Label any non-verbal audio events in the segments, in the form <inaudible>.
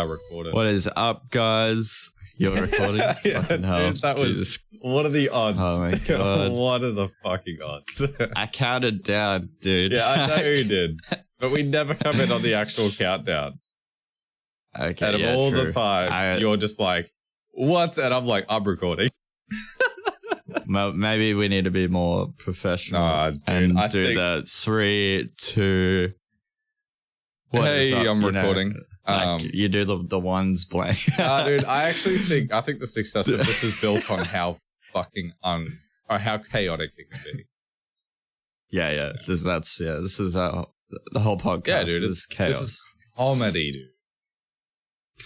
are recording. What is up, guys? You're <laughs> recording? yeah, dude, that was. Jesus. What are the odds? Oh my <laughs> God. what are the fucking odds? <laughs> I counted down, dude. yeah, I know you did, but we never come in on the actual countdown. okay, Out of yeah, all the time, I- you're just like, "What?" And I'm like, "I'm recording." Ma- Maybe we need to be more professional Nah, dude, and I do think- the three, two. Hey, I'm you know, recording. like, Um, you do the, the ones blank. <laughs> uh, dude, I actually <laughs> think I think the success of this is built on how fucking un or how chaotic it can be. yeah, yeah. This, that's yeah. This is uh, the whole podcast. Yeah, dude, is chaos. This is comedy, dude.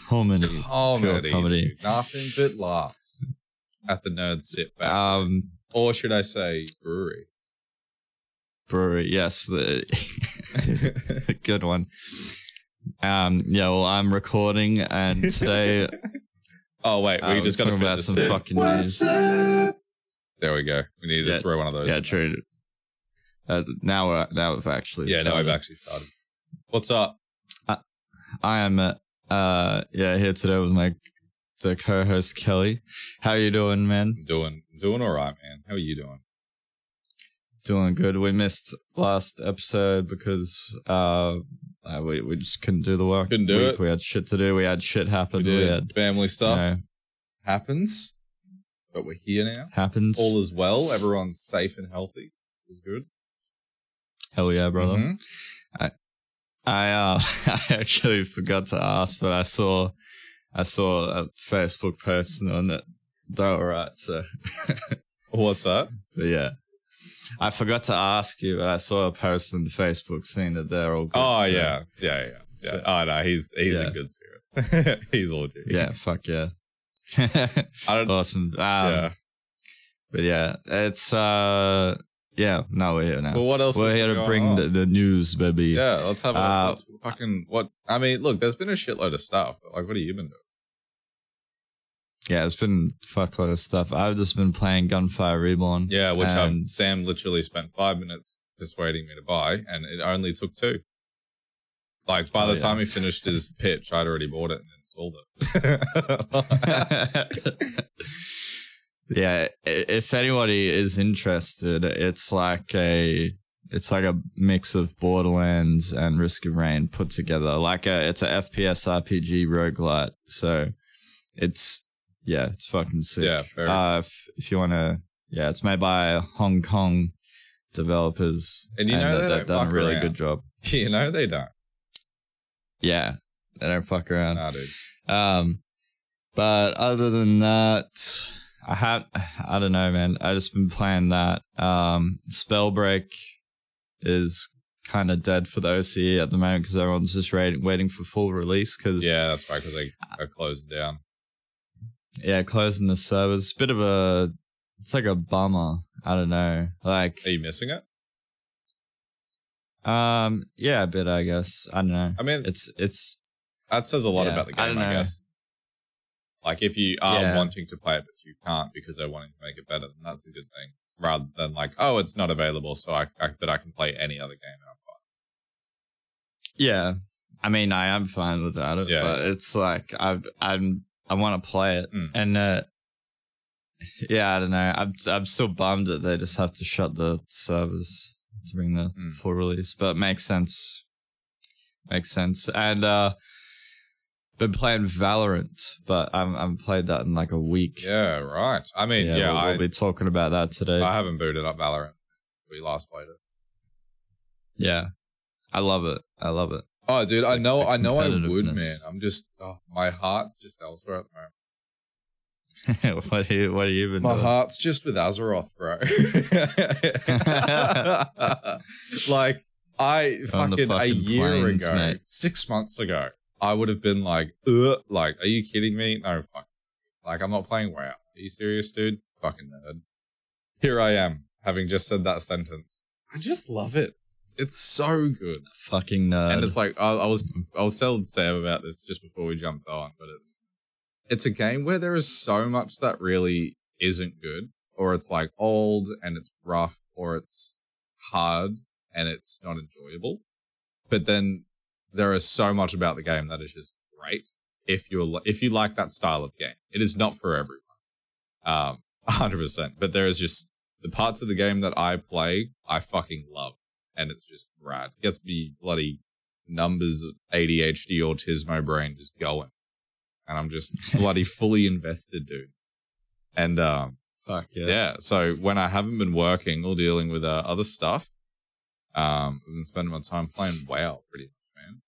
comedy. Comedy, comedy. dude. Nothing but laughs at the nerds sit back. Um, or should I say brewery? brewery. Yes, the <laughs> good one. Um, yeah. Well, I'm recording, and today <laughs> oh wait, we uh, just gotta talking about this some in. fucking What's news. up? There we go. We need to throw one of those. Yeah, true. Uh, now we're now we've actually Yeah, now we've actually started. What's up? I am uh, uh yeah here today with my the co-host Kelly. How you doing, man? Doing doing all right, man. How are you doing? Doing good. We missed last episode because uh, uh we we just couldn't do the work. Couldn't do we, it. We had shit to do. We had shit happen. We We, had family you stuff know, happens, but we're here now. happens. All is well. Everyone's safe and healthy. Is good. Hell yeah, brother. Mhm. I uh <laughs> I actually forgot to ask, but I saw I saw a Facebook post on it. They're all right, so <laughs> What's up? but yeah. I forgot to ask you, but I saw a post on Facebook saying that they're all good. Oh so- yeah, yeah, yeah, yeah. So- oh no, he's he's Yeah. in good spirits. <laughs> he's all good. Yeah, fuck yeah. <laughs> I don't. <laughs> awesome. Um, yeah. But yeah, it's uh yeah, no, we're here now. Well, what else? we're here to bring the, the news, baby. Yeah, let's have a Uh, let's fucking what I mean, look, there's been a shitload of stuff, but like what have you been doing? Yeah, it's been a fuckload of stuff. I've just been playing Gunfire Reborn. Yeah, which I've, Sam literally spent five minutes persuading me to buy, and it only took two. Like by Oh, the yeah. time he finished his pitch, I'd already bought it and installed it. <laughs> yeah, if anybody is interested, it's like a it's like a mix of Borderlands and Risk of Rain put together. Like a it's a FPS RPG roguelite. So it's yeah, it's fucking sick. yeah, very Uh, if if you want to, yeah, it's made by Hong Kong developers, And you know uh, they they've don't done a really around. good job. <laughs> you know they don't. Yeah, they don't fuck around. Nah, dude. Um, but other than that, I had I don't know, man. I just been playing that. Um, Spellbreak is kind of dead for the OCE at the moment because everyone's just waiting waiting for full release. Because Yeah, that's right, because they are closed down. Yeah, closing the servers, bit of a it's like a bummer. I don't know, like Are you missing it? um, yeah, a bit. I guess I don't know. I mean, It's it's that says a lot yeah, about the I game, don't I, guess. Like if you are Yeah. wanting to play it but you can't because they're wanting to make it better, then that's a good thing. Rather than like, oh, it's not available, so I, I but I can play any other game. And I'm fine. Yeah, I mean, I am fine with that, Yeah. but it's like I I'm I want to play it, Mm. and uh, yeah, I don't know. I'm I'm still bummed that they just have to shut the servers to bring the Mm. full release, but it makes sense. Makes sense, and uh, been playing Valorant, but I haven't, played that in like a week. Yeah, right. I mean, yeah, we'll, I, we'll be talking about that today. I haven't booted up Valorant since we last played it. yeah, I love it. I love it. Oh, dude, I know, I know, I would, man. I'm just, oh, my heart's just elsewhere at the moment. <laughs> what do you What have you been My doing? heart's just with Azeroth, bro. <laughs> like, I the fucking a year plains, ago, mate. six months ago, I would have been like, Ugh, like, are you kidding me? No, fuck. Like, I'm not playing WoW. Are you serious, dude? Fucking nerd. Here I am, having just said that sentence. I just love it. It's so good. Fucking nerd. And it's like I, I was I was telling Sam about this just before we jumped on, but it's it's a game where there is so much that really isn't good, or it's like old and it's rough, or it's hard and it's not enjoyable. But then there is so much about the game that is just great. if you're if you like that style of game. It is not for everyone. Um, <laughs> 100%. But there is just the parts of the game that I play, I fucking love. And it's just rad. It gets me bloody numbers, ADHD, autismo brain just going. And I'm just <laughs> bloody fully invested, dude. And, um, Fuck yeah. yeah. So when I haven't been working or dealing with uh, other stuff, um, I've been spending my time playing WoW pretty much, man.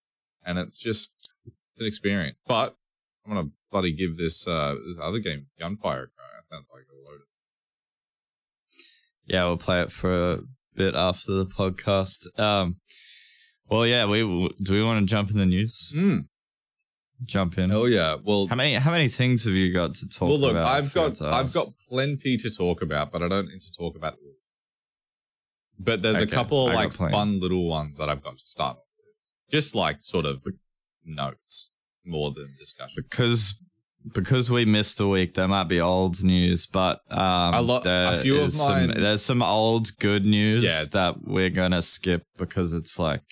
And it's just it's an experience. But I'm gonna bloody give this uh this other game Gunfire a. That sounds like a load. Yeah, we'll play it for bit after the podcast. Um, well, yeah, we do we want to jump in the news? Mm. Jump in. Oh yeah. Well, How many how many things have you got to talk well, look, about? I've got? I've got plenty to talk about, but I don't need to talk about it all. But there's a couple of like fun little ones that I've got to start with, just like sort of notes more than discussion. because because we missed a week. There might be old news, but um, A lot- a few of is some, mine- there's some old good news Yeah. that we're gonna skip because it's like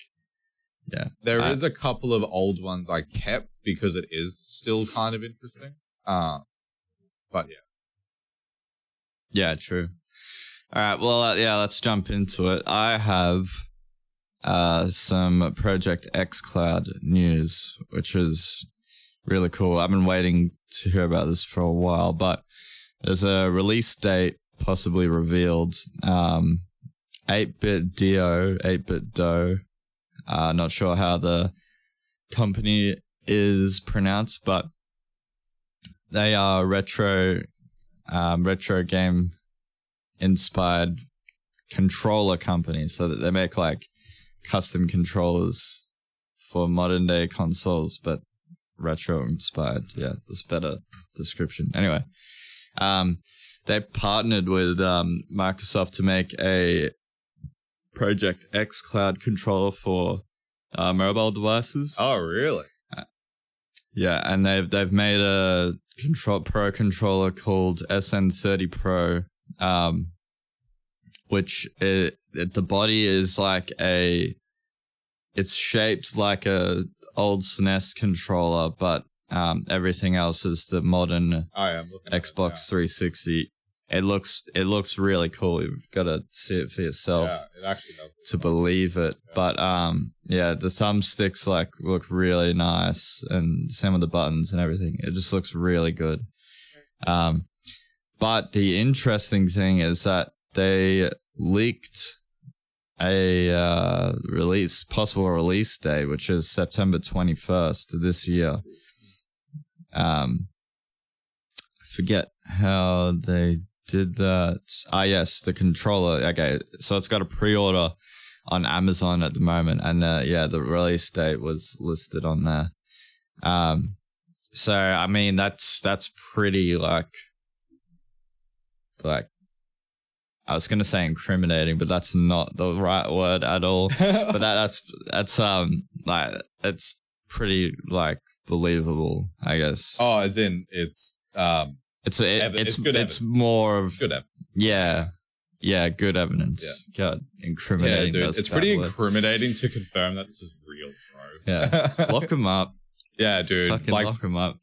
There Uh, is a couple of old ones I kept because it is still kind of interesting. Uh, but yeah. Yeah, true. All right, well, uh, yeah, let's jump into it. I have uh, some Project X Cloud news, which is really cool. I've been waiting to hear about this for a while, but there's a release date possibly revealed. Um, 8BitDo, 8-bit Do. Uh, not sure how the company is pronounced, but they are retro um, retro game inspired controller company so that they make like custom controllers for modern day consoles but retro inspired. Yeah that's a better description. Anyway um they partnered with um microsoft to make a project x cloud controller for uh, mobile devices. Oh, really? yeah, and they've they've made a control pro controller called SN30 Pro, um, which it, it the body is like a, it's shaped like a old SNES controller, but um, everything else is the modern I am looking it Xbox 360. It looks it looks really cool. You've got to see it for yourself Yeah, it actually does. to believe it. But um, yeah, the thumbsticks like look really nice, and same with the buttons and everything. It just looks really good. Um, but the interesting thing is that they leaked a uh, release, possible release day, which is September twenty first this year. Um, forget how they did that. Ah, yes, the controller. Okay, so it's got a pre-order on Amazon at the moment, and uh, yeah, the release date was listed on there. Um, so I mean, that's that's pretty like, like, I was gonna say incriminating, but that's not the right word at all. <laughs> but that, that's that's um like it's pretty like believable, I guess. oh, as in it's um it's it, ev- it's it's good it's more of good. ev- yeah, yeah, good evidence. God, Yeah, incriminating. Yeah, dude, it's pretty word. incriminating to confirm that this is real, bro. Yeah. <laughs> lock him up. yeah, dude. Fucking like, lock him up.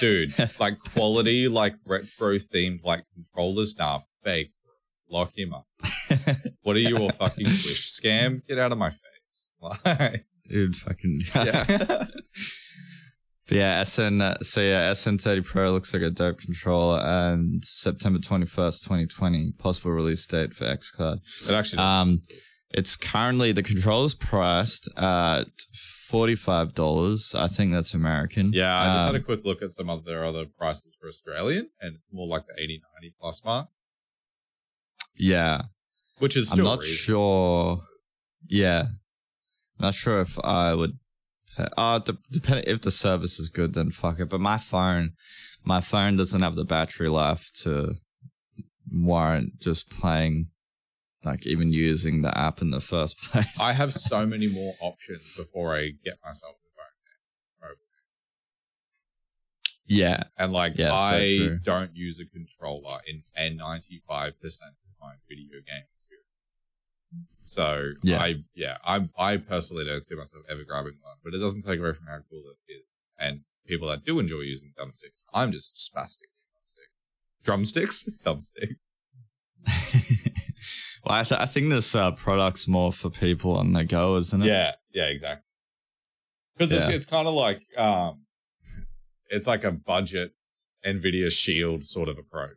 dude, <laughs> like quality, like retro themed, like controllers. Nah, fake. Lock him up. <laughs> What are you, a fucking wish scam? Get out of my face. <laughs> Like, Dude, fucking <laughs> yeah. Yeah, SN. uh, So yeah, SN30 Pro looks like a dope controller, and September twenty first, twenty twenty, possible release date for XCloud. it actually. Um, it's currently the controller's priced at forty five dollars. I think that's American. yeah, I just had Um, a quick look at some of their other prices for Australian, and it's more like the 80, 90 plus mark, yeah. which is I'm not reasonable. sure. Yeah, not sure if I would. Uh, de- depending if the service is good, then fuck it. But my phone, my phone doesn't have the battery life to warrant just playing, like even using the app in the first <laughs> place. I have so many more options before I get myself a phone. yeah, And like, Yeah, I true. don't use a controller in and 95% of my video game experience. So Yeah. I, yeah, I, I personally don't see myself ever grabbing one, but it doesn't take away from how cool it is. And people that do enjoy using thumbsticks. I'm just spastic thumbstick. Drumsticks? <laughs> Thumbsticks. <laughs> well, I, th- I think this uh, product's more for people on the go, isn't it? Yeah, yeah, exactly. Because it's, it's kind of like um, <laughs> it's like a budget Nvidia Shield sort of approach,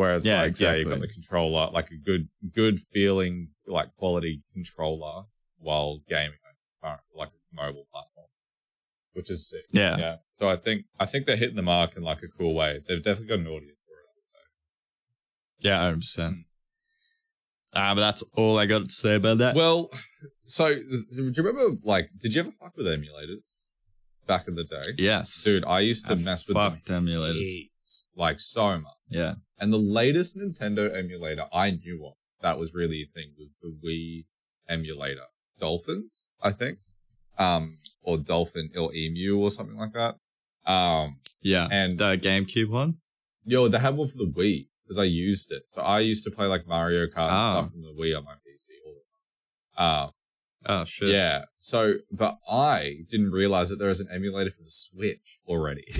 where it's Yeah, like yeah, you've got the controller, like a good, good feeling, like quality controller while gaming on like a mobile platform, which is sick. Yeah. Yeah. So I think I think they're hitting the mark in like a cool way. They've definitely got an audience for it. Say. Yeah, hundred percent. Ah, but that's all I got to say about that. Well, so do you remember? Like, did you ever fuck with emulators back in the day? yes, Dude, I used to I mess with them emulators. Like so much. Yeah, And the latest Nintendo emulator I knew of that was really a thing was the Wii emulator, Dolphins, I think, um, or Dolphin or Emu or something like that. Um, yeah. and the GameCube one. yo, they had one for the Wii because I used it. So I used to play like Mario Kart and Oh. stuff from the Wii on my PC all the time. Um, Oh shit. Yeah. So, but I didn't realize that there was an emulator for the Switch already. <laughs>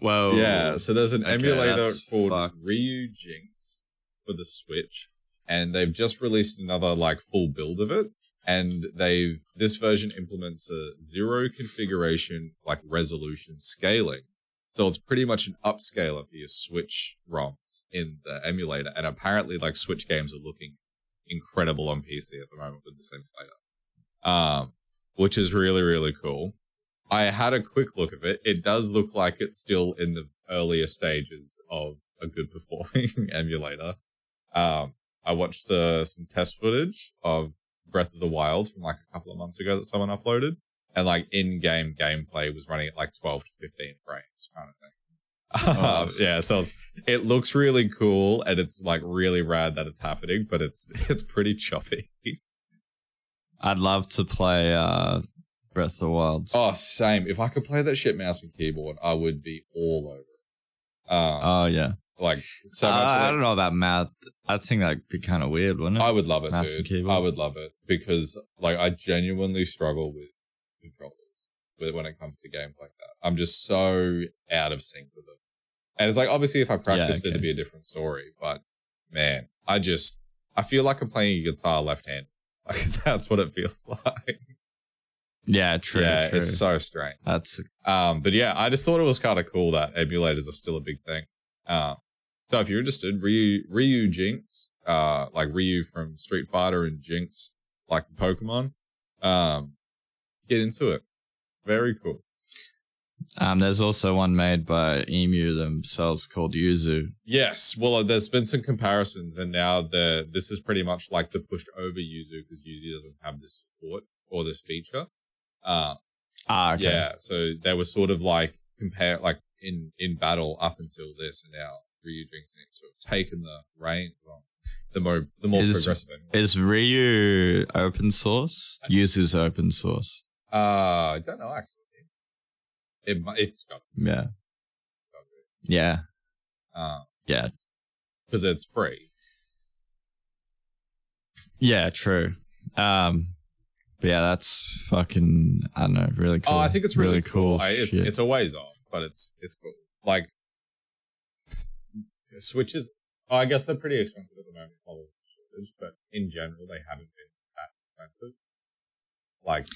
Whoa. yeah. So there's an Okay, emulator called fucked. Ryujinx for the Switch, and they've just released another like full build of it. And they've this version implements a zero configuration like resolution scaling. So it's pretty much an upscaler for your Switch ROMs in the emulator. And apparently like Switch games are looking incredible on PC at the moment with this emulator. Um, which is really, really cool. I had a quick look of it. It does look like it's still in the earlier stages of a good <laughs> performing emulator. Um, I watched uh, some test footage of Breath of the Wild from like a couple of months ago that someone uploaded, and like in-game gameplay was running at like 12 to 15 frames, kind of thing. Oh. Um, yeah, so it's it looks really cool and it's like really rad that it's happening, but it's <laughs> it's pretty choppy. I'd love to play uh, Breath of the Wild. Oh, same. If I could play that shit mouse and keyboard, I would be all over it. Um, Oh yeah. like so Uh, much. I don't know about math. I think that'd be kind of weird, wouldn't it? I would love it, Mouse and keyboard. I would love it because like I genuinely struggle with controllers when it comes to games like that. I'm just so out of sync with it. And it's like obviously if I practiced it, okay. it'd be a different story. But man, I just I feel like I'm playing a guitar left hand. <laughs> Like that's what it feels <laughs> like. Yeah, true. yeah, true. it's so strange. That's Um, but yeah, I just thought it was kind of cool that emulators are still a big thing. Uh, so if you're interested, Ryu, Ryujinx, uh, like Ryu from Street Fighter and Jinx, like the Pokemon, um, get into it. Very cool. um. There's also one made by Emu themselves called Yuzu. Yes. Well, uh, there's been some comparisons and now the, this is pretty much like the pushed over Yuzu because Yuzu doesn't have this support or this feature. Uh, Ah, okay. Yeah, so they were sort of like compare like in in battle up until this, and now Ryujinx seems to have taken the reins on the more the more Is- progressive end. Is Ryu open source? Uses open source. Uh, I don't know actually. It it's got Yeah. to Yeah. Uh, Yeah. because it's free. Yeah, true. Um but yeah, that's fucking I don't know, really cool. Oh, I think it's really, cool. I, it's it's a ways off, but it's it's cool. Like switches. Oh, I guess they're pretty expensive at the moment, shortage, but in general, they haven't been that expensive. Like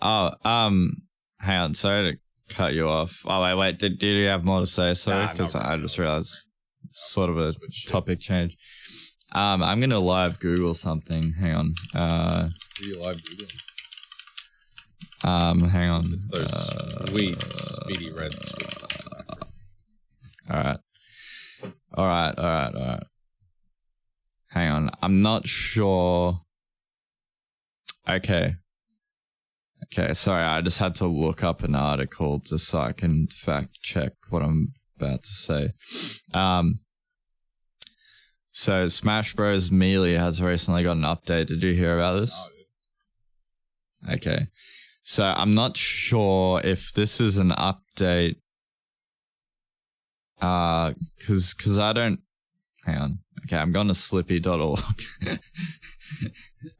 Oh, um hang on, sorry to cut you off. Oh wait, wait, did, did you have more to say? Sorry, Nah, not because I just realized sort of a topic change. Um, I'm gonna live Google something. Hang on. Uh, real live Google. um, hang on. Those Uh, sweet, speedy red switches. All right. All right. All right. All right. Hang on. I'm not sure. Okay. Okay. Sorry. I just had to look up an article just so I can fact check what I'm about to say. Um, so Smash Bros. Melee has recently got an update. Did you hear about this? Okay. So I'm not sure if this is an update. Uh, cause, cause I don't, hang on. Okay. I'm going to slippi.org. <laughs>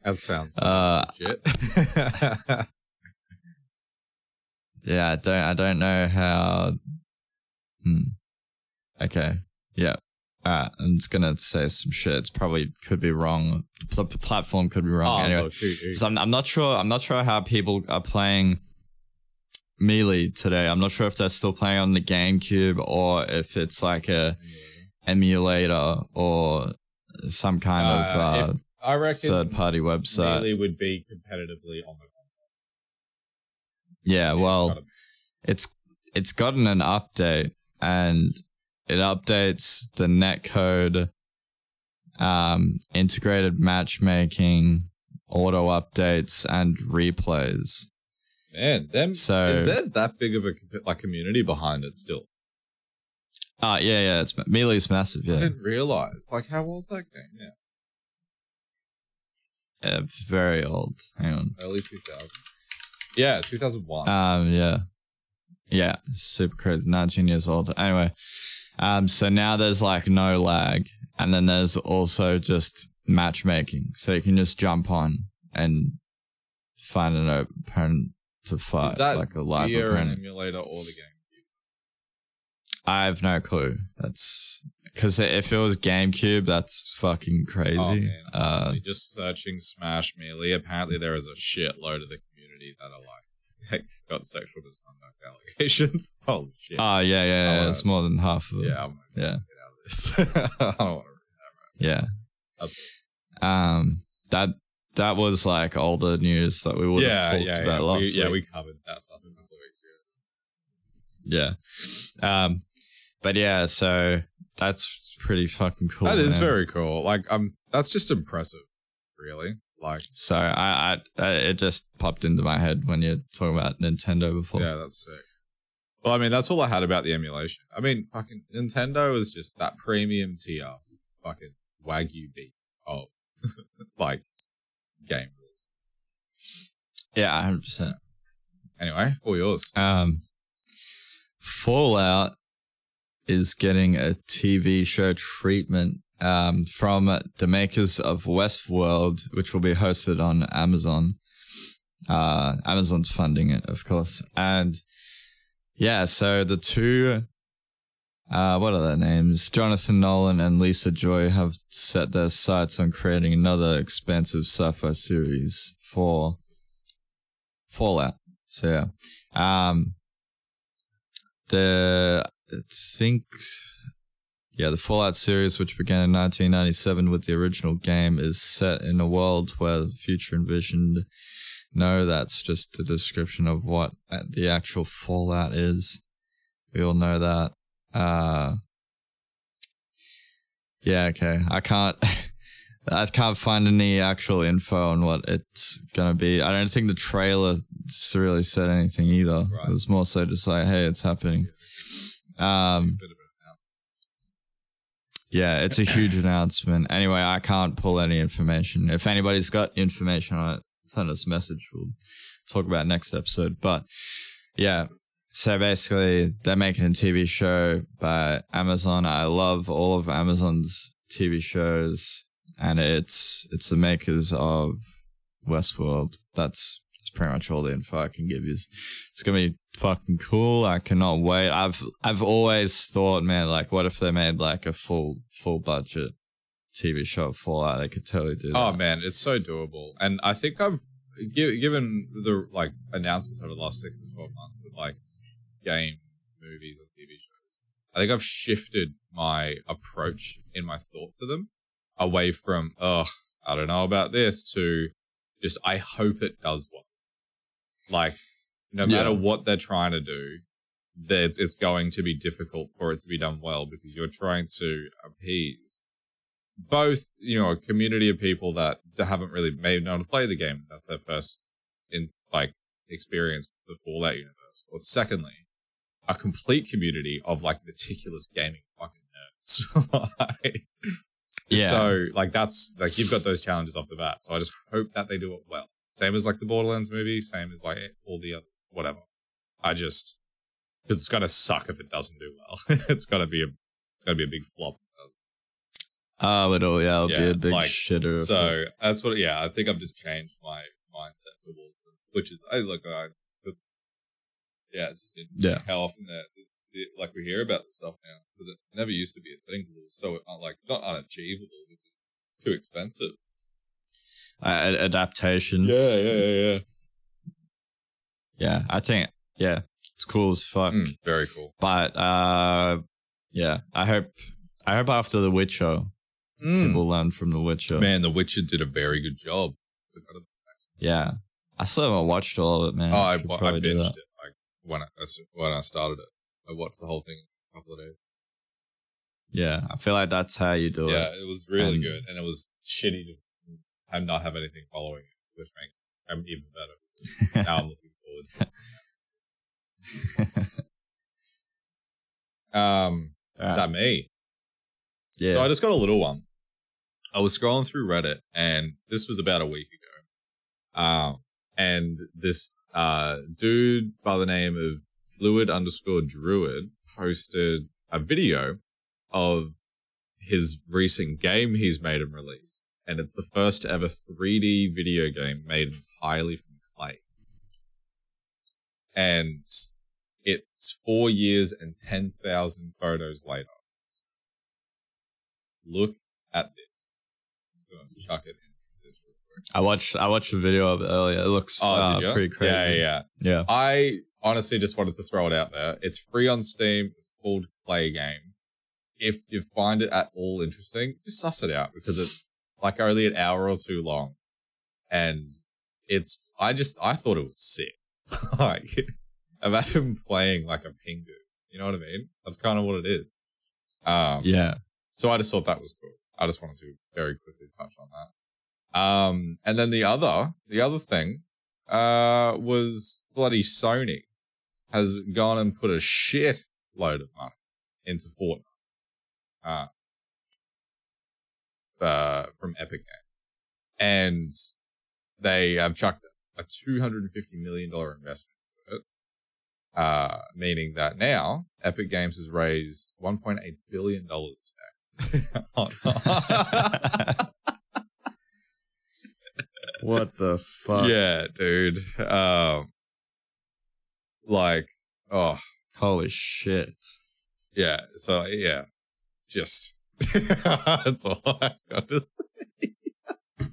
That sounds uh, legit. <laughs> yeah, I don't I don't know how. Hmm. Okay. Yeah. Uh, I'm just gonna say some shit. It's probably could be wrong. The p- platform could be wrong. Oh, anyway, look, who- who- so I'm, I'm not sure. I'm not sure how people are playing Melee today. I'm not sure if they're still playing on the GameCube or if it's like a emulator or some kind Uh, of uh, I reckon third party website. Melee would be competitively on the console. Yeah, It's well, gotta it's it's gotten an update and it updates the netcode um integrated matchmaking auto updates and replays man, them. so- is there that big of a like community behind it still? ah yeah yeah it's melee's massive Yeah, I didn't realize. Like, how old's that game? Yeah, yeah very old hang on early two thousand. Yeah, two thousand one. um yeah yeah super crazy 19 years old anyway um so now there's like no lag and then there's also just matchmaking so you can just jump on and find an opponent to fight is that like a live an opponent emulator or the game? i have no clue that's because if it was gamecube that's fucking crazy Oh man, uh just searching Smash Melee. Apparently, there is a shitload of the community that are like got sexual misconduct allegations. <laughs> Holy shit! oh yeah yeah, yeah wanna- it's more than half of it yeah, I'm gonna yeah get out of this. <laughs> I don't want to. Yeah. Okay. Um that that was like all the news that we would Yeah, have talked yeah, about yeah. last We, yeah, we covered that stuff in a couple of weeks ago. yeah. Um but yeah, so that's pretty fucking cool. that is man. very cool. Like, um, that's just impressive. Really, like, so I, I I it just popped into my head when you're talking about Nintendo before. yeah, that's sick. Well, I mean, that's all I had about the emulation. I mean, fucking Nintendo is just that premium tier, fucking wagyu beef. Oh, <laughs> like game rules. Yeah, hundred percent. Anyway, all yours. Um Fallout is getting a TV show treatment um, from the makers of Westworld, which will be hosted on Amazon. Uh, Amazon's funding it, of course. And yeah, so the two, uh, what are their names? Jonathan Nolan and Lisa Joy have set their sights on creating another expansive sci fi series for Fallout. So yeah. Um, the I think yeah, the Fallout series, which began in 1997 with the original game, is set in a world where the future envisioned. No, that's just the description of what the actual Fallout is. We all know that. Uh, yeah, okay. I can't. <laughs> I can't find any actual info on what it's gonna be. I don't think the trailer really said anything either. Right. It was more so just like, "Hey, it's happening." Um, Bit of an announcement. Yeah, it's a huge announcement. Anyway, I can't pull any information. If anybody's got information on it, send us a message. We'll talk about next episode. But yeah, so basically, they're making a TV show by Amazon. I love all of Amazon's TV shows, and it's it's the makers of Westworld. That's that's pretty much all the info I can give you. It's gonna be fucking cool. I cannot wait. I've I've always thought, man, like, what if they made like a full full budget TV show of Fallout? They could totally do oh, that. Oh man, it's so doable, and I think I've gi- given the like announcements over the last six to twelve months with like game, movies, or TV shows. I think I've shifted my approach in my thought to them away from ugh, I don't know about this to just I hope it does well. Like no Yeah. matter what they're trying to do, that it's going to be difficult for it to be done well because you're trying to appease both, you know, a community of people that haven't really made known to play the game. That's their first in like experience before that universe. Or secondly, a complete community of like meticulous gaming fucking nerds. <laughs> like, Yeah. So like that's like you've got those challenges off the bat. So I just hope that they do it well. Same as like the Borderlands movie, same as like all the other whatever. I just because it's gonna suck if it doesn't do well. <laughs> it's gonna be a it's gonna be a big flop. Oh, it'll yeah, it'll be a big like, shitter. it- So that's what. Yeah, I think I've just changed my mindset towards them, which is I look. I, yeah, it's just interesting Yeah. how often that like we hear about this stuff now because it never used to be a thing because it was so uh, like not unachievable, but just too expensive. Uh, adaptations. yeah, yeah. Yeah, yeah. Yeah, I think yeah, it's cool as fuck. Mm, very cool. But uh, yeah, I hope I hope after The Witcher, Mm. people learn from The Witcher. Man, The Witcher did a very good job. Yeah, I still haven't watched all of it, man. Oh, I, Should I binged it like when I when I started it. I watched the whole thing in a couple of days. Yeah, I feel like that's how you do Yeah, it. Yeah, it was really And- good, and it was shitty to have not have anything following it, which makes it even better. <laughs> now I'm looking forward. to it. Um, is that me? yeah. So I just got a little one. I was scrolling through Reddit, and this was about a week ago. Um, and this uh dude by the name of Fluid underscore Druid posted a video of his recent game he's made and released, and it's the first ever 3D video game made entirely from clay. And it's four years and 10,000 photos later. Look at this. I'm just going to chuck it in this real quick. I watched I watched the video of it earlier. It looks Oh, uh, pretty crazy. Yeah, yeah, yeah. I honestly just wanted to throw it out there. It's free on Steam. It's called Clay Game. If you find it at all interesting, just suss it out because it's like only an hour or two long. And it's, I just, I thought it was sick. <laughs> like, imagine playing like a Pingu. You know what I mean? That's kind of what it is. Um, Yeah. so I just thought that was cool. I just wanted to very quickly touch on that. Um, and then the other, the other thing, uh, was bloody Sony has gone and put a shit load of money into Fortnite. Uh, uh, from Epic Games, And they have chucked a $250 million investment into it. Uh, meaning that now Epic Games has raised $1.8 billion today. <laughs> Oh, <laughs> what the fuck? yeah, dude. Um, like, oh, Holy shit. yeah. So, yeah, just <laughs> that's all I got to say. <laughs>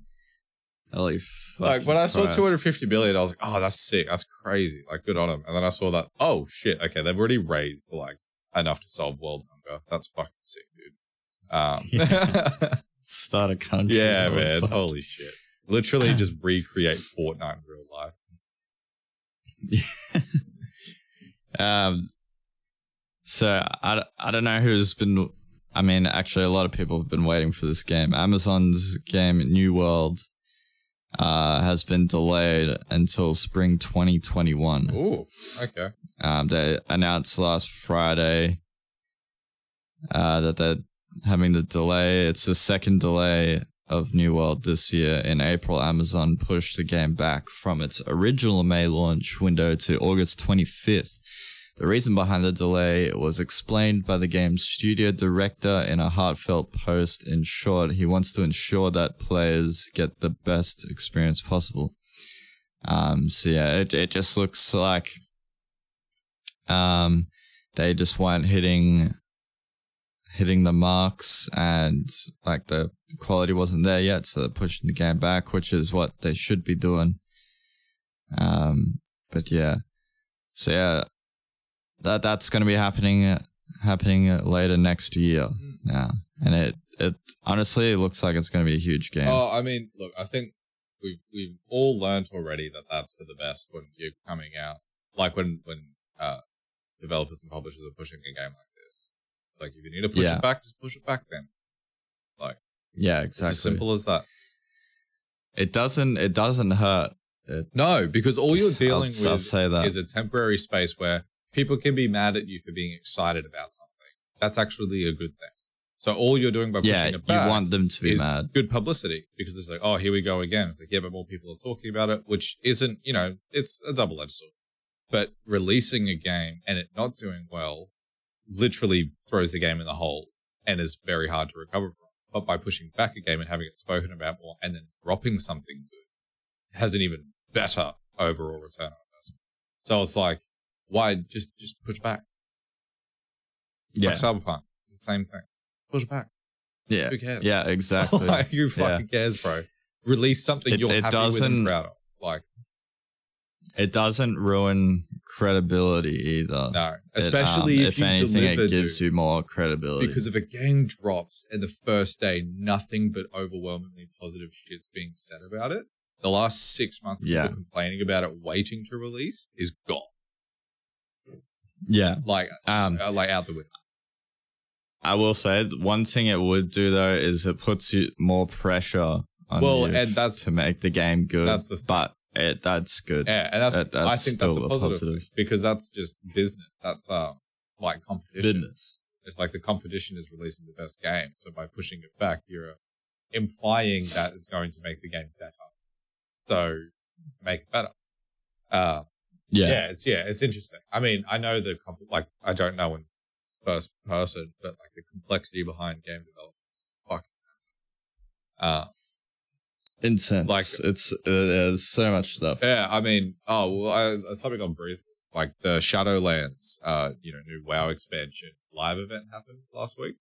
Holy fuck. Like, when I saw Christ. 250 billion, I was like, oh, that's sick. That's crazy. Like, good on them. And then I saw that, oh, shit. Okay, they've already raised, like, enough to solve world hunger. That's fucking sick, dude. Um, <laughs> Start a country. yeah, Oh, man. fuck. Holy shit. Literally just recreate Fortnite in real life. um, so I, I don't know who's been. I mean, actually, a lot of people have been waiting for this game. Amazon's game New World uh, has been delayed until spring 2021. Ooh, okay. Um, they announced last Friday uh, that they're having the delay. It's the second delay of New World this year. In April, Amazon pushed the game back from its original May launch window to August 25th. The reason behind the delay was explained by the game's studio director in a heartfelt post. In short, he wants to ensure that players get the best experience possible. Um, so yeah, it, it just looks like um, they just weren't hitting hitting the marks and like the quality wasn't there yet, so they're pushing the game back, which is what they should be doing. Um, but yeah, so yeah, that that's going to be happening uh, happening uh, later next year now, and it it honestly it looks like it's going to be a huge game. Oh, I mean, look, I think we've we've all learned already that that's for the best when you're coming out. Like when when uh, developers and publishers are pushing a game like this, it's like if you need to push Yeah. it back, just push it back. Then it's like yeah, it's exactly. as simple as that. It doesn't it doesn't hurt. It, No, because all you're dealing I'll, I'll with that. is a temporary space where people can be mad at you for being excited about something. That's actually a good thing. So all you're doing by pushing yeah, it you want them to be is mad. good publicity because it's like, oh, here we go again. It's like, yeah, but more people are talking about it, which isn't, you know, it's a double edged sword. But releasing a game and it not doing well literally throws the game in the hole and is very hard to recover from. But by pushing back a game and having it spoken about more and then dropping something good has an even better overall return on investment. So it's like Why just just push back? Yeah. Like Cyberpunk, it's the same thing. Push back. yeah. Who cares? Yeah, exactly. <laughs> like, who fucking cares, bro? Release something It- you're it happy with and proud of. Like, it doesn't ruin credibility either. no. It, Especially um, if, if you anything, deliver, it gives dude. you more credibility. Because if a game drops and the first day nothing but overwhelmingly positive shit's being said about it, the last six months of Yeah. people complaining about it waiting to release is gone. Yeah, Like, um, uh, like out the window. I will say one thing it would do though is it puts you more pressure on Well, you and that's- to make the game good. that's the thing. but it that's good. Yeah, and that's, that- I that's think that's a still a positive, positive. because that's just business. That's uh like competition. Business. It's like the competition is releasing the best game. So by pushing it back, you're implying that it's going to make the game better. So make it better. Uh, Yeah. yeah. it's yeah, it's interesting. I mean, I know the like I don't know in first person, but like the complexity behind game development is fucking massive. Uh, Intense. Like- it's uh, there's so much stuff. Yeah, I mean, oh well, I, something on Breeze, like the Shadowlands, uh, you know, new WoW expansion live event happened last week,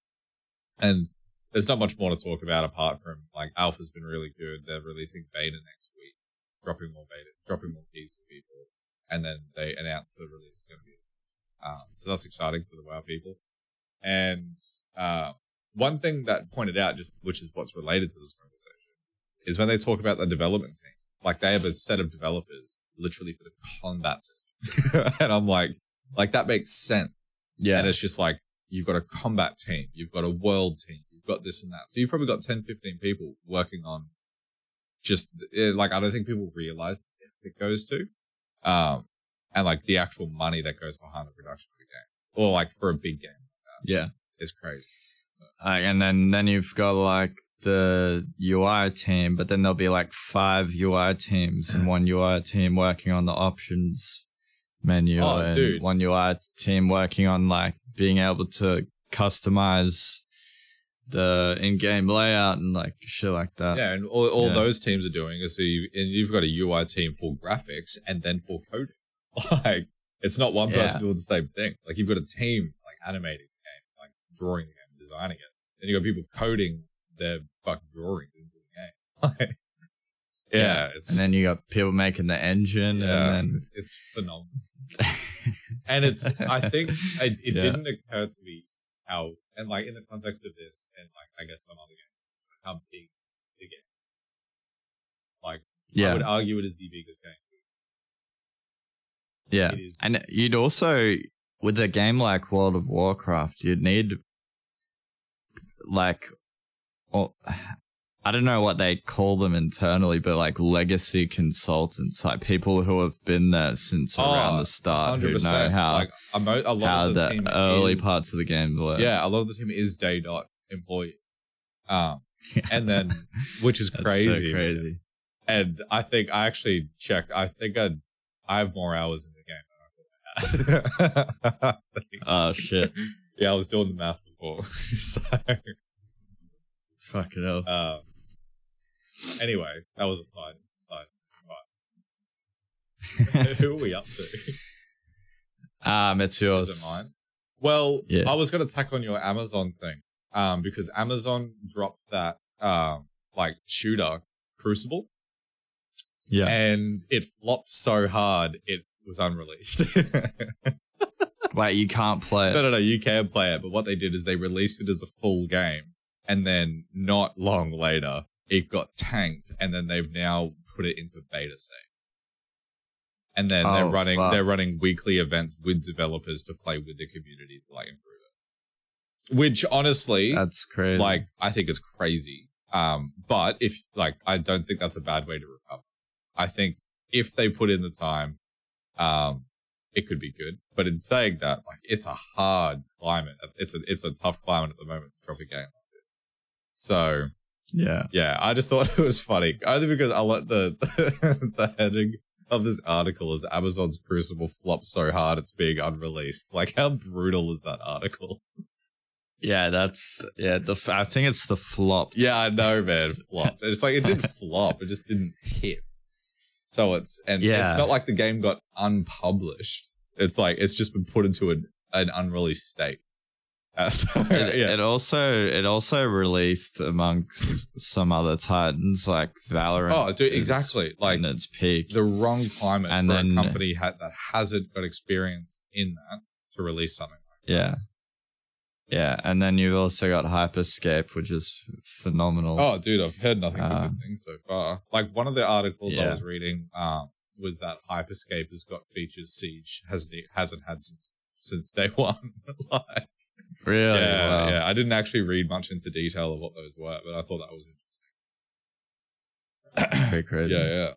and there's not much more to talk about apart from like Alpha's been really good. They're releasing beta next week, dropping more beta, dropping more keys to people, and then they announced the release is going to be, um, so that's exciting for the WoW people. And uh, one thing that pointed out, just which is what's related to this conversation, is when they talk about the development team. Like they have a set of developers literally for the combat system. <laughs> and I'm like, like that makes sense. Yeah. And it's just like, you've got a combat team, you've got a world team, you've got this and that. So you've probably got 10, 15 people working on just eh, like, I don't think people realize it goes to. Um, and like the actual money that goes behind the production of a game or like for a big game yeah. it's crazy. Like, and then then you've got like the UI team, but then there'll be like five UI teams and one <sighs> UI team working on the options menu Oh, and dude. one UI team working on like being able to customize the in-game layout and like shit like that. Yeah, and all, all Yeah. those teams are doing is so you and you've got a UI team for graphics and then for coding. <laughs> Like it's not one person Yeah. doing the same thing. Like you've got a team like animating the game, like drawing the game, designing it. Then you've got people coding their fucking drawings into the game. <laughs> Like, yeah, it's And then you got people making the engine yeah, and then <laughs> it's phenomenal. And it's I think it, it didn't occur to me how and like in the context of this and like I guess some other games, how big the game. Like yeah. I would argue it is the biggest game. Yeah. And you'd also, with a game like World of Warcraft, you'd need, like, or, I don't know what they call them internally, but like legacy consultants, like people who have been there since Oh, around the start, who know how Like a, mo- a lot how of the, the, team early is, parts of the game work. Yeah, a lot of the team is day dot employee. Um, <laughs> and then which is crazy. so crazy. And I think I actually checked. I think I I have more hours in the game than I thought I had. Oh shit! yeah, I was doing the math before. <laughs> so, Fucking hell. um, anyway, that was a side. side <laughs> right. <laughs> Who are we up to? Um, it's yours. Is it mine? Well, Yeah. I was going to tack on your Amazon thing, um, because Amazon dropped that, um, like shooter Crucible, Yeah. and it flopped so hard it was unreleased. <laughs> Wait, you can't play it. no, no, no, you can play it, but what they did is they released it as a full game, and then not long later it got tanked, and then they've now put it into beta state. And then they're Oh, running fuck. they're running weekly events with developers to play with the community to like improve it. Which honestly, That's crazy. like I think it's crazy. Um, but if like I don't think that's a bad way to recover. I think if they put in the time, um, it could be good. But in saying that, like it's a hard climate. It's a it's a tough climate at the moment to drop a game like this. So yeah. yeah, I just thought <laughs> it was funny. Only because I like the <laughs> the heading of this article is Amazon's Crucible flopped so hard it's being unreleased. Like how brutal is that article? Yeah, that's yeah. The I think it's the flop. Yeah, I know, man. Flopped. It's like it didn't <laughs> flop. It just didn't hit. So it's and Yeah. it's not like the game got unpublished. It's like it's just been put into an, an unreleased state. Uh, <laughs> so, It, yeah. it also it also released amongst some other titans like Valorant. oh, dude, exactly. Like in its peak. the wrong climate And for then- a company ha- that hasn't got experience in that to release something. like Yeah. Yeah, and then you've also got Hyperscape, which is phenomenal. Oh, dude, I've heard nothing but Uh, good things so far. Like one of the articles I was reading um, was that Hyperscape has got features Siege hasn't hasn't had since since day <laughs> one. like, really? yeah, Wow. yeah. I didn't actually read much into detail of what those were, but I thought that was interesting. Pretty <clears throat> crazy. yeah,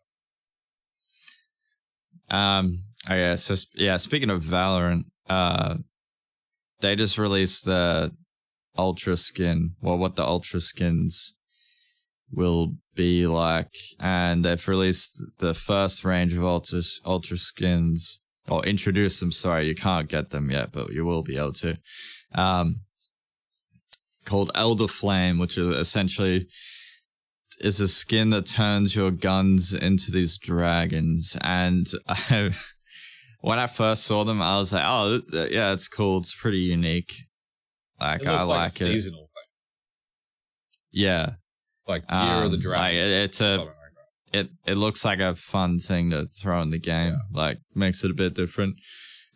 yeah. Um. Okay. So yeah. Speaking of Valorant, uh, they just released the Ultra skin. Well, what the Ultra skins will be like, and they've released the first range of Ultra Ultra skins. Or introduce them. Sorry, you can't get them yet, but you will be able to. Um, called Elder Flame, which is essentially is a skin that turns your guns into these dragons. And I, <laughs> when I first saw them, I was like, oh, yeah, it's cool. It's pretty unique. Like, I like, like, a it. seasonal thing, Yeah. like Year of the Um, Dragon. like, it- it's a, like it, it looks like a fun thing to throw in the game. Like, makes it a bit different.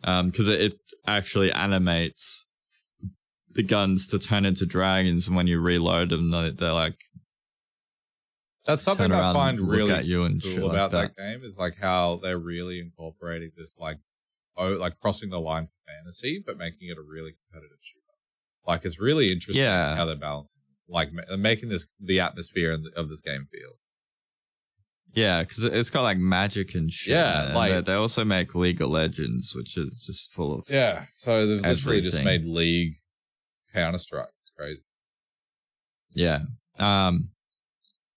Um, cause it, it actually animates the guns to turn into dragons. And when you reload them, they, they're like, That's something I find really at you and cool like about that. that. game is like how they're really incorporating this like oh like crossing the line for fantasy but making it a really competitive shooter like it's really interesting Yeah. how they're balancing like making this the atmosphere the, of this game feel Yeah, because it's got like magic and shit. Yeah, like- they, they also make League of Legends, which is just full of yeah so they've literally just made Everything. League counter-strike it's crazy yeah. Um,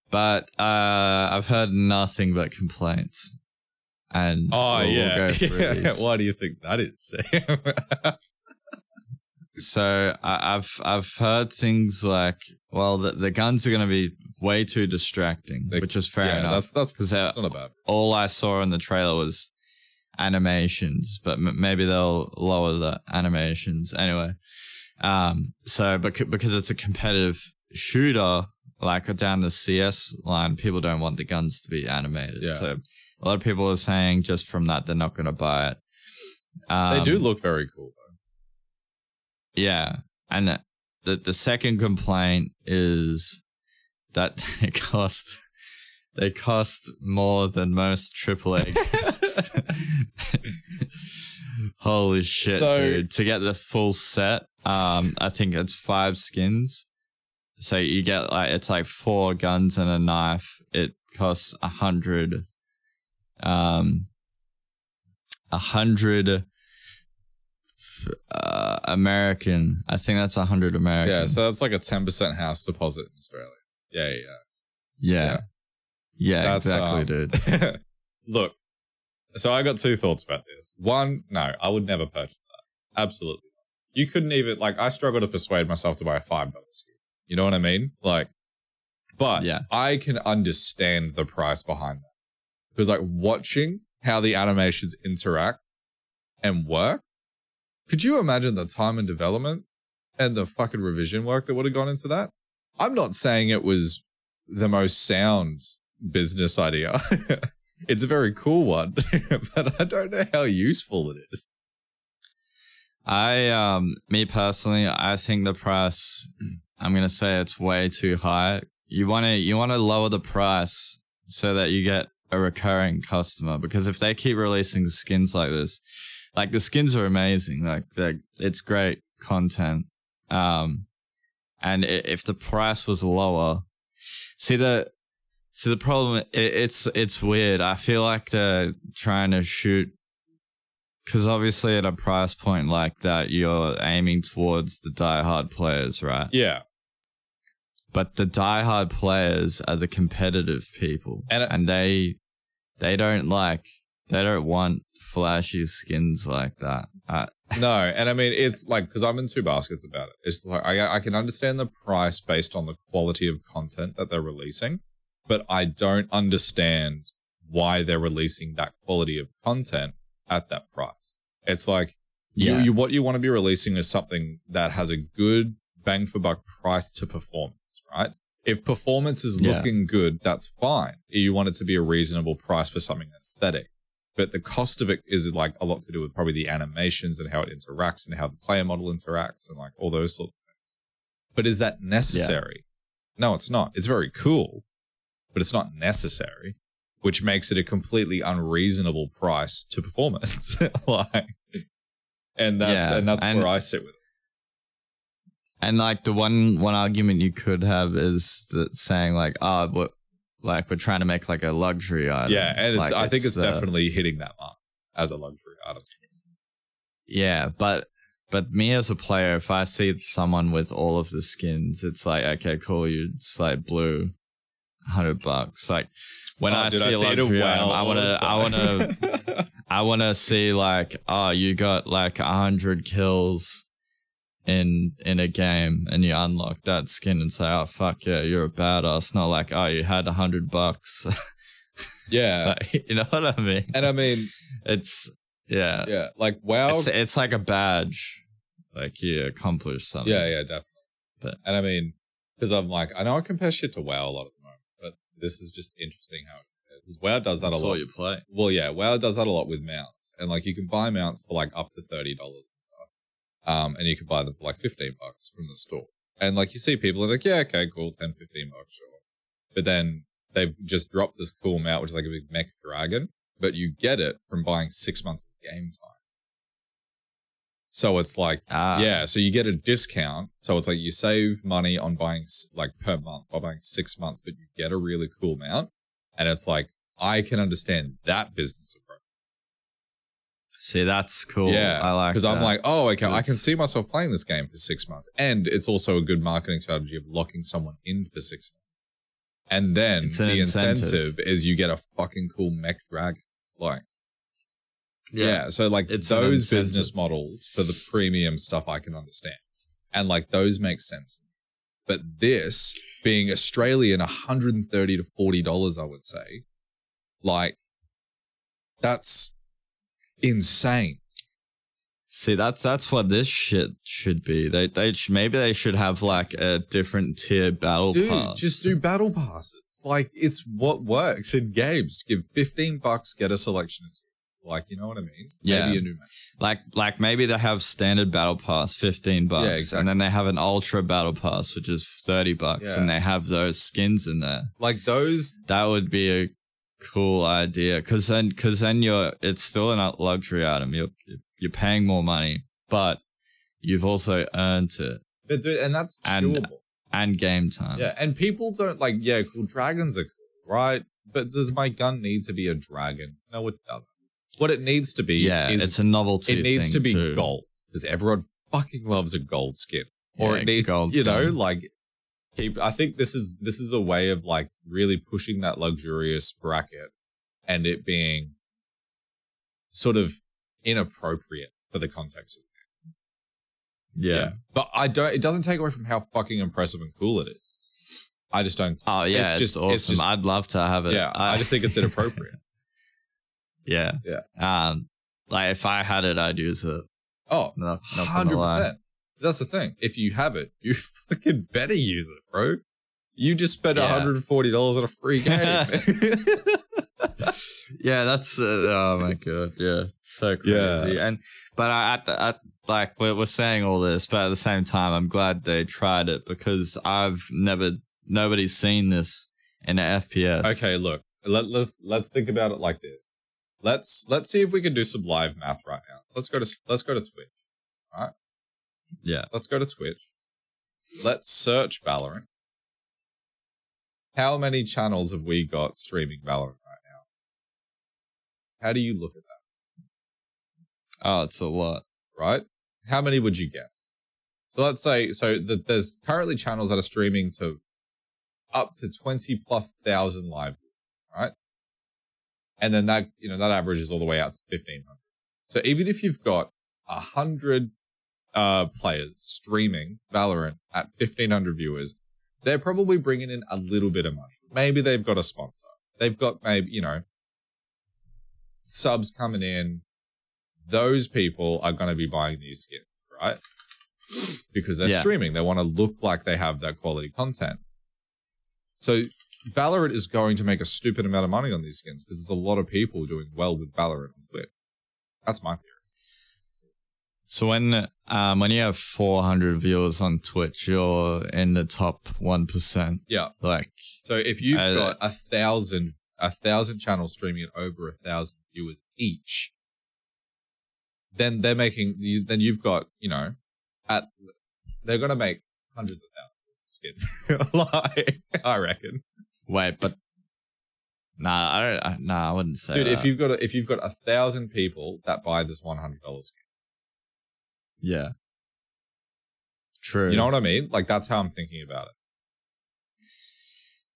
but uh, I've heard nothing but complaints, and oh we'll- we'll yeah, go <laughs> through yeah. why do you think that is Sam? <laughs> So I, I've I've heard things like, well, the, the guns are going to be way too distracting, They- which is fair yeah enough. that's that's Because that's not bad all I saw in the trailer was animations, but m- maybe they'll lower the animations anyway. Um, so bec- because it's a competitive shooter, like down the CS line, people don't want the guns to be animated. Yeah. So a lot of people are saying just from that they're not going to buy it. Um, they do look very cool though yeah, and the the second complaint is that <laughs> they cost they cost more than most AAA <laughs> games. <laughs> Holy shit, So- dude! To get the full set, um, I think it's five skins. So you get like it's like four guns and a knife. It costs a hundred, um, a hundred uh, American. I think that's a hundred American. yeah so that's like a 10% house deposit in australia yeah yeah, yeah. yeah, yeah. yeah, That's, exactly, um, dude. <laughs> Look, so I got two thoughts about this. One, no, I would never purchase that. Absolutely. You couldn't even like I struggle to persuade myself to buy a five dollar skin. You know what I mean? Like, but Yeah. I can understand the price behind that because like watching how the animations interact and work. Could you imagine the time and development and the fucking revision work that would have gone into that? I'm not saying it was the most sound business idea. <laughs> it's a very cool one, <laughs> but I don't know how useful it is. I um me personally, I think the price I'm gonna say it's way too high. You wanna you wanna lower the price so that you get a recurring customer because if they keep releasing skins like this, like the skins are amazing, like they it's great content. Um and if the price was lower, see the see the problem i it's it's weird. I feel like they're trying to shoot because obviously at a price point like that, you're aiming towards the diehard players, right? Yeah. But the diehard players are the competitive people, And and, they they don't like they don't want flashy skins like that. Uh, <laughs> No, and I mean it's like because I'm in two baskets about it. It's like I I can understand the price based on the quality of content that they're releasing, but I don't understand why they're releasing that quality of content at that price. It's like you, Yeah. you what you want to be releasing is something that has a good bang for buck price to performance, right? If performance is Yeah. looking good, that's fine. You want it to be a reasonable price for something aesthetic. But the cost of it is like a lot to do with probably the animations and how it interacts and how the player model interacts and like all those sorts of things. But is that necessary? No, it's not. It's very cool, but it's not necessary, which makes it a completely unreasonable price to performance. <laughs> like, and that's Yeah, and that's and- where I sit with it. And like the one one argument you could have is that saying like, oh, what, like we're trying to make like a luxury item. Yeah, and it's, Like, I think it's, uh, definitely hitting that mark as a luxury item. Yeah, but but me as a player, if I see someone with all of the skins, it's like okay, cool. You just like blew, hundred bucks. Like when Oh, I dude, see a luxury well item, I wanna I wanna. <laughs> I wanna see like oh you got like a hundred kills in in a game and you unlock that skin and say oh fuck yeah you're a badass. Not like oh you had a hundred bucks. <laughs> yeah, Like, you know what I mean? and I mean, It's yeah. yeah, like WoW. It's it's like a badge. Like you accomplished something. Yeah, yeah, definitely. But- and I mean, because I'm like, I know I compare shit to WoW a lot at the moment, but this is just interesting how it is. WoW does that That's a lot. all you play. Well, yeah, WoW does that a lot with mounts, and like you can buy mounts for like up to thirty dollars and stuff, um, and you can buy them for like fifteen bucks from the store. And like you see people and like, yeah, okay, cool, 10, 15 bucks, sure. But then they've just dropped this cool mount, which is like a big mech dragon, but you get it from buying six months of game time. So it's like Ah, yeah, so you get a discount. So it's like you save money on buying like per month by buying six months, but you get a really cool mount. And it's like, I can understand that business approach. See, that's cool. Yeah. I like it. Because I'm like, oh, okay, I can see myself playing this game for six months. And it's also a good marketing strategy of locking someone in for six months. And then an the incentive. incentive. is you get a fucking cool mech dragon. Like, yeah. so like It's those business models for the premium stuff I can understand. And like those make sense. But this being Australian 130 to 40 dollars I would say like that's insane. See, that's that's what this shit should be. They they sh- maybe they should have like a different tier battle Dude, pass. just do battle passes. Like it's what works in games. Give 15 bucks, get a selection of skins. Like, you know what I mean? Yeah. Maybe a new map. like like maybe they have standard battle pass, fifteen bucks, Yeah, exactly. and then they have an ultra battle pass, which is thirty bucks, Yeah. and they have those skins in there. Like those That would be a cool idea, because then because then you're it's still a luxury item. You're you're paying more money, but you've also earned it but dude, and that's And- and game time. Yeah, and people don't like, yeah, cool, dragons are cool, right? But does my gun need to be a dragon? No, it doesn't. What it needs to be yeah, is it's a novelty. it needs to be too. gold because everyone fucking loves a gold skin. Or Yeah, it needs, gold you know, like keep. I think this is this is a way of like really pushing that luxurious bracket and it being sort of inappropriate for the context of Yeah. But I don't. It doesn't take away from how fucking impressive and cool it is. I just don't. Oh yeah, It's it's, just- awesome. it's just- I'd love to have it. Yeah, I just think it's <laughs> inappropriate. Yeah. Yeah. Um, like if I had it, I'd use it. Oh, No, hundred percent. That's the thing. If you have it, you <laughs> fucking better use it, bro. You just spent Yeah. hundred and forty dollars on a free <laughs> game. <laughs> Yeah, that's uh, oh my god, yeah, so crazy. Yeah. And but I, at the, at like we're, we're saying all this, but at the same time, I'm glad they tried it because I've never nobody's seen this in an FPS. okay, look. Let, let's let's think about it like this. Let's let's see if we can do some live math right now. Let's go to let's go to Twitch. All right. Yeah. Let's go to Twitch. Let's search Valorant. How many channels have we got streaming Valorant right now? How do you look at that? Oh, it's a lot. right? How many would you guess? So let's say so that there's currently channels that are streaming to up to 20 plus thousand live, right? And then that, you know, that averages all the way out to 1500. So even if you've got a hundred uh, players streaming Valorant at 1500 viewers, they're probably bringing in a little bit of money. Maybe they've got a sponsor. They've got maybe, you know, subs coming in, those people are going to be buying these skins, right? Because they're Yeah. streaming. They want to look like they have that quality content. So Valorant is going to make a stupid amount of money on these skins because there's a lot of people doing well with Valorant on Twitch. That's my theory. So when um when you have 400 viewers on Twitch, you're in the top one percent. Yeah. Like So if you've Uh, got a thousand, a thousand channels streaming at over a thousand viewers each, then they're making. Then you've got, you know, at they're gonna make hundreds of thousands of skins. <laughs> like, I reckon, wait, but nah, I don't. I, nah, I wouldn't say. dude. If you've got a, if you've got a thousand people that buy this one hundred dollars skin, yeah, true. you know what I mean? Like that's how I'm thinking about it.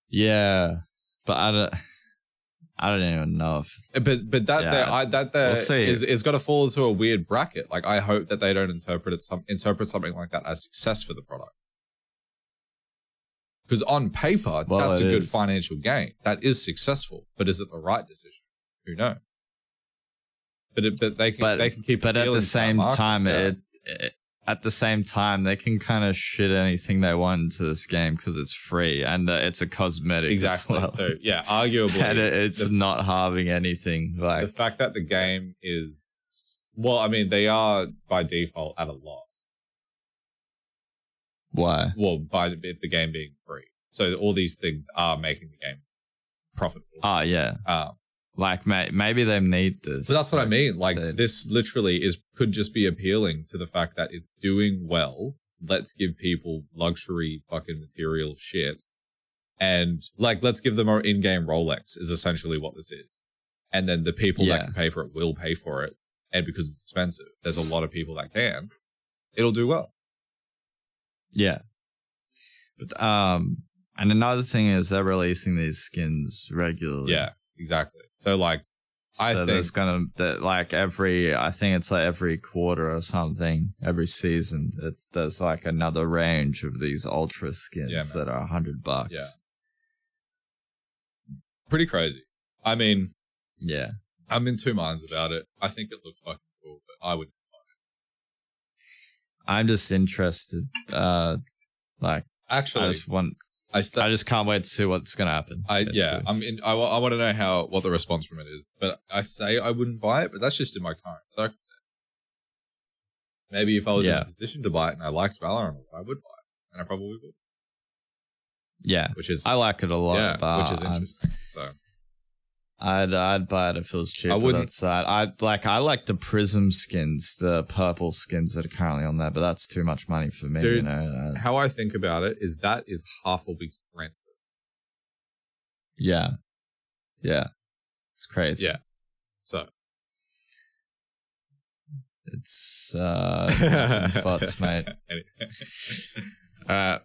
Yeah, but I don't. I don't even know if Uh, But but that Yeah. there, I, that there We'll see. is it's got to fall into a weird bracket. Like I hope that they don't interpret it some interpret something like that as success for the product. Because on paper, Well, that's a good is. financial gain. That is successful, but is it the right decision? Who knows? But it, but they can But- they can keep. but at the same time, it, it at the same time they can kind of shit anything they want into this game because it's free and uh, it's a cosmetic. exactly. well. So yeah, arguably, <laughs> and it, it's the- not halving anything. Like the fact that the game is well, I mean, they are by default at a loss. Why? well by the game being free. So all these things are making the game profitable. Oh yeah, um, like may, maybe they need this. but that's what i mean. Like they- this literally is could just be appealing to the fact that it's doing well. Let's give people luxury fucking material shit. And like let's give them our in-game rolex is essentially what this is. And then the people that can pay for it will pay for it. And because it's expensive there's a lot of people that can. It'll do well Yeah. But um and another thing is they're releasing these skins regularly. yeah exactly so like So I there's think- gonna that like every I think it's like every quarter or something, every season. It's there's like another range of these ultra skins Yeah, that are a hundred bucks. Yeah. pretty crazy. I mean, Yeah. I'm in two minds about it. I think it looks fucking cool, but I would. I'm just interested. Uh like I Actually, just want I, I just can't wait to see what's gonna happen. I yeah. I'm in. I, wa- I want to know how what the response from it is. But I say I wouldn't buy it, but that's just in my current circumstance. Maybe if I was in a position to buy it and I liked Valorant, I would buy it, and I probably would. Yeah. Which is I like it a lot, yeah, which is I'm- interesting. So I'd I'd buy it if it was cheap. I wouldn't- that. I like I like the prism skins, the purple skins that are currently on there, but that's too much money for me. you Dude, know. Uh, how I think about it is that is half a week's rent. yeah, yeah, it's crazy. Yeah. So it's uh, mate. <laughs> Anyway. Uh,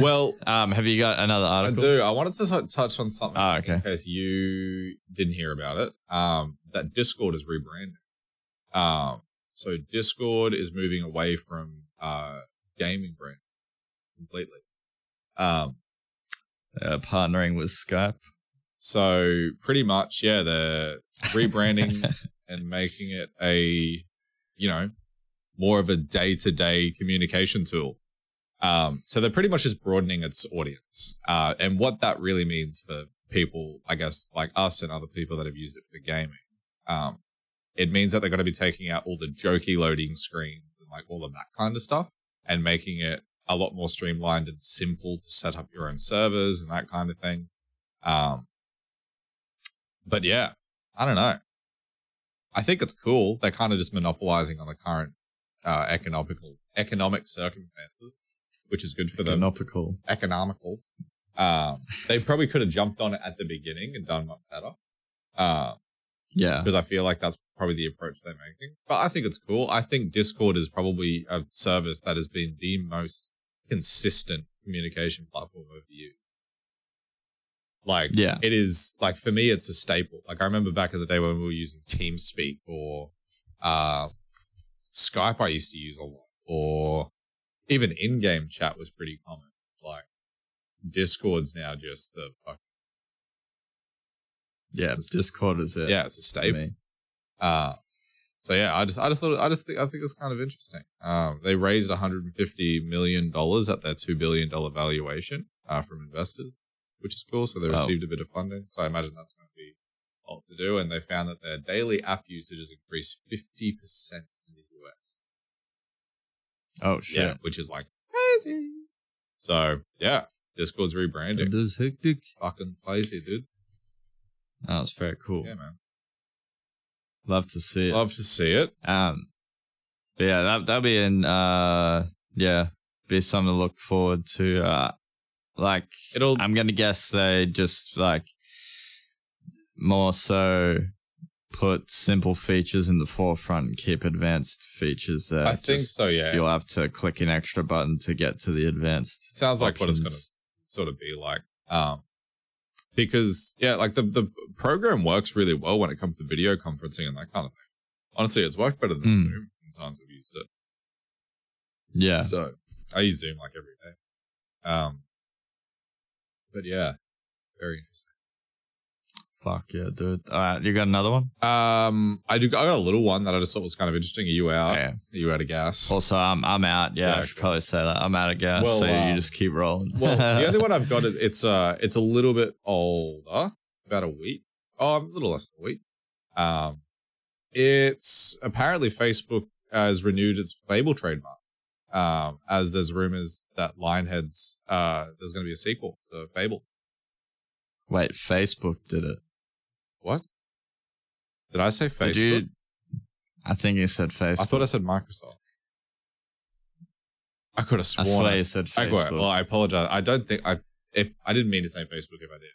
well, <laughs> um, have you got another article? I do. I wanted to t- touch on something Oh, okay. in case you didn't hear about it. Um, that Discord is rebranding. Um, so Discord is moving away from uh gaming brand completely. Um, Uh, partnering with Skype. so pretty much, yeah, they're rebranding <laughs> and making it a, you know, more of a day-to-day communication tool. Um, so they're pretty much just broadening its audience. Uh, and what that really means for people, I guess, like us and other people that have used it for gaming, um, it means that they're going to be taking out all the jokey loading screens and like all of that kind of stuff and making it a lot more streamlined and simple to set up your own servers and that kind of thing. Um, but yeah, I don't know. I think it's cool. They're kind of just monopolizing on the current uh, economical economic circumstances, which is good for them. Economical. Economical. Um, they probably could have jumped on it at the beginning and done much better. Um, Yeah. because I feel like that's probably the approach they're making. But I think it's cool. I think Discord is probably a service that has been the most consistent communication platform I've used. Like, Yeah. it is like for me, it's a staple. Like I remember back in the day when we were using TeamSpeak or uh, Skype, I used to use a lot, or even in-game chat was pretty common. Like Discord's now just the fuck. Yeah. It's Discord is it. Yeah, it's a staple. Uh, so yeah, I just I just thought I just think I think it's kind of interesting. Um, they raised 150 million dollars at their two billion dollar valuation uh, from investors, which is cool. So they Wow. received a bit of funding. So I imagine that's going to be all to do. And they found that their daily app usage has increased 50 percent in the US. Oh shit. Yeah, which is like crazy. So yeah, Discord's rebranding. It is hectic. Fucking crazy, dude. That was very cool. Yeah, man. Love to see it. Love to see it. Um, yeah, that that'll be in. Uh, yeah, be something to look forward to. Uh, like It'll I'm gonna guess they just like more so put simple features in the forefront and keep advanced features there. I think Just so, yeah. You'll have to click an extra button to get to the advanced. Sounds like what it's gonna sort of be like. Um, because yeah, like the the program works really well when it comes to video conferencing and that kind of thing. Honestly, it's worked better than Mm. Zoom in times I've used it. Yeah. So I use Zoom like every day. Um, but yeah, very interesting. Fuck yeah, dude. All right, you got another one? Um, I do. I got a little one that I just thought was kind of interesting. Are you out? Yeah. Are you out of gas? Also, I'm I'm out. Yeah, Yeah, I should probably say that. I'm out of gas, Well, so uh, you just keep rolling. Well, <laughs> the only one I've got is it's uh it's a little bit older, about a week. Oh, a little less than a week. Um, it's apparently Facebook has renewed its Fable trademark. Um, as there's rumors that Lionhead's uh there's going to be a sequel to Fable. Wait, Facebook did it. What? Did I say Facebook? You? I think you said Facebook. I thought I said Microsoft. I could have I sworn. swear I you said I Facebook. got it. Well, I apologize. I don't think I if I didn't mean to say Facebook if I did.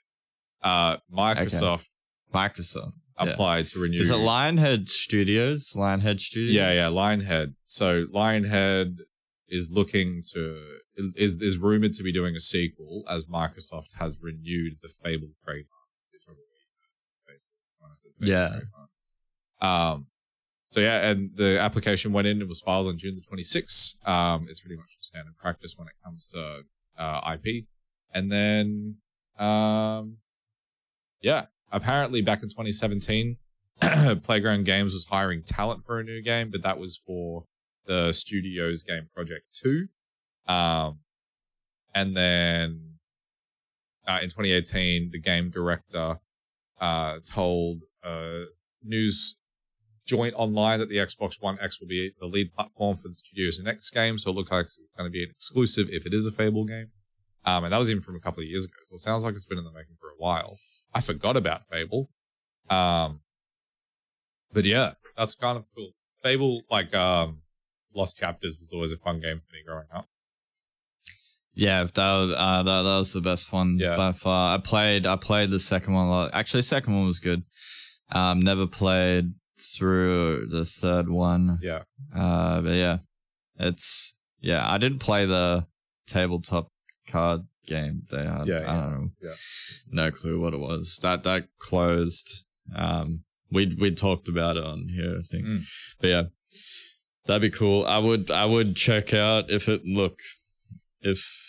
Uh, Microsoft Microsoft. Yeah. applied to renew. Is it Lionhead Studios? Lionhead Studios. Yeah, yeah, Lionhead. So Lionhead is looking to is is rumored to be doing a sequel as Microsoft has renewed the Fable trademark. Facebook when I said Fable Yeah. Um. So yeah, and the application went in. It was filed on June the 26th. Um, it's pretty much standard practice when it comes to uh, IP. And then, um, yeah, apparently back in 2017, <clears throat> Playground Games was hiring talent for a new game, but that was for the studio's game Project 2. Um, and then uh, in 2018, the game director uh, told uh, news joint online that the Xbox One X will be the lead platform for the studio's next game. So it looks like it's going to be an exclusive if it is a Fable game. Um, and that was even from a couple of years ago. So it sounds like it's been in the making for a while. I forgot about Fable. Um, but yeah, that's kind of cool. Fable, like, um, Lost Chapters was always a fun game for me growing up. Yeah, that was, uh, that, that was the best one Yeah. by far. I played I played the second one a lot. Actually, second one was good. Um, never played through the third one. Yeah. Uh, but yeah, it's yeah. I didn't play the tabletop card game they had. Yeah, I yeah, don't know. yeah. No clue what it was. That that closed. Um, we we talked about it on here, I think. Mm. But yeah, that'd be cool. I would I would check out if it look if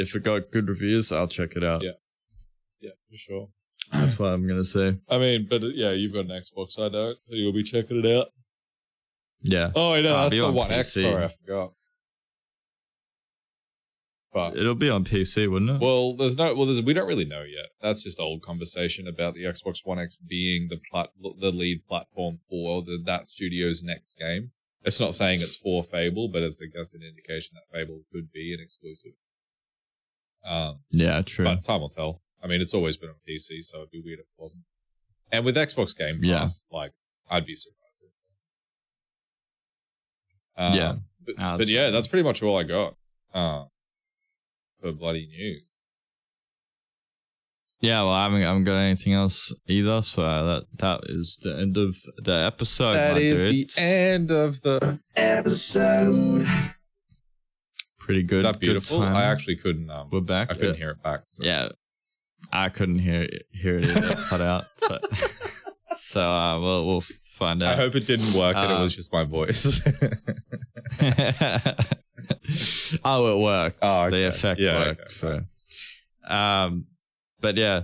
if it got good reviews, I'll check it out. Yeah. Yeah, for sure. That's what I'm gonna say. I mean, but uh, yeah, you've got an Xbox, I don't, so you'll be checking it out. Yeah, Oh, I know, Uh, that's the on One X. Sorry, I forgot. But it'll be on PC, wouldn't it? Well, there's no. Well, there's, we don't really know yet. That's just old conversation about the Xbox One X being the plat, the lead platform for the, that studio's next game. It's not saying it's for Fable, but it's I guess an indication that Fable could be an exclusive. Um, yeah, true. but time will tell. I mean, it's always been on PC, so it'd be weird if it wasn't. And with Xbox Game Yeah. Pass, like I'd be surprised. If it wasn't. Um, Yeah. but, Ah, but yeah, that's pretty much all I got. Uh, for bloody news. yeah, well, I haven't, I haven't got anything else either. So that that is the end of the episode. That is dude. the end of the episode. Pretty good. Is that beautiful? time. I actually couldn't. Um, we're back. I couldn't Yeah. hear it back. So. Yeah, I couldn't hear it, hear it either, cut out. But <laughs> so uh, we'll we'll find out. I hope it didn't work and it Uh, was just my voice. <laughs> oh, it worked. Oh, okay. The effect Yeah, okay, worked. so, um, but yeah,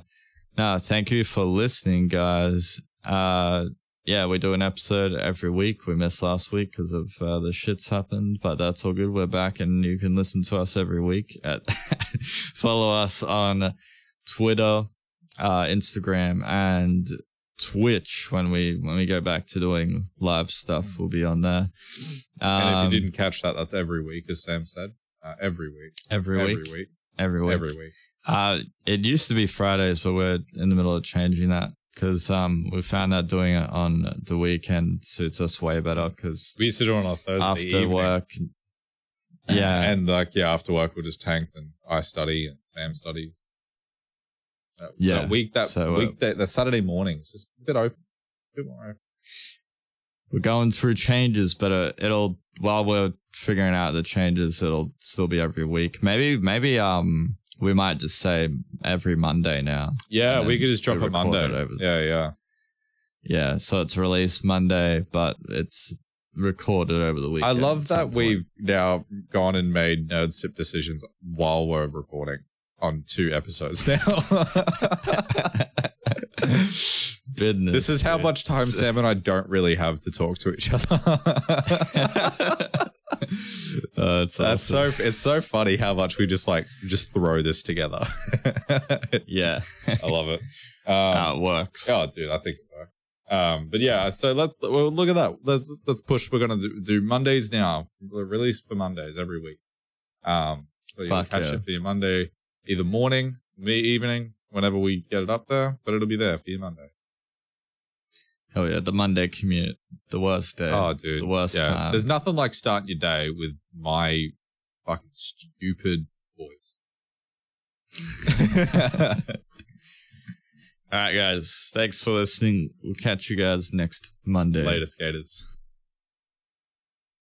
no, thank you for listening, guys. Uh, yeah, we do an episode every week. We missed last week because of uh, the shits happened, but that's all good. We're back, and you can listen to us every week. At <laughs> follow us on Twitter, uh, Instagram, and Twitch. When we when we go back to doing live stuff, we'll be on there. and if Um, you didn't catch that, that's every week, as Sam said. Uh, every week. every week, Every week. every week, Every week. Uh, it used to be Fridays, but we're in the middle of changing that because um, we found that doing it on the weekend suits us way better because We used to do it on a Thursday after evening. work, yeah, And like, yeah, after work, we'll just tank and I study and Sam studies. That, Yeah, That week, that so, uh, week, that, the Saturday mornings, just a bit open. A bit more open. we're going through changes, but uh, it'll while we're figuring out the changes, it'll still be every week. Maybe, maybe um, we might just say every Monday now. Yeah, we could just drop a Monday. over- yeah, yeah. Yeah, so it's released Monday, but it's recorded over the weekend. I love that we've now gone and made nerd sip decisions while we're recording on two episodes now. <laughs> Business. this is how dude. much time Sam and I don't really have to talk to each other. <laughs> <laughs> Uh, it's That's awesome. so it's so funny how much we just like just throw this together. <laughs> yeah. I love it. <laughs> Um, how it works. oh, dude, I think it works. Um, but yeah, so let's well, look at that. Let's let's push. We're gonna do, do Mondays now. We're released for Mondays every week. Um, so you'll Fuck catch yeah. it for your Monday, either morning, me evening, whenever we get it up there. But it'll be there for your Monday. Hell yeah, the Monday commute, the worst day. Oh, dude, the worst yeah. time. There's nothing like starting your day with my fucking stupid voice. <laughs> All right, guys. Thanks for listening. We'll catch you guys next Monday. Later, skaters.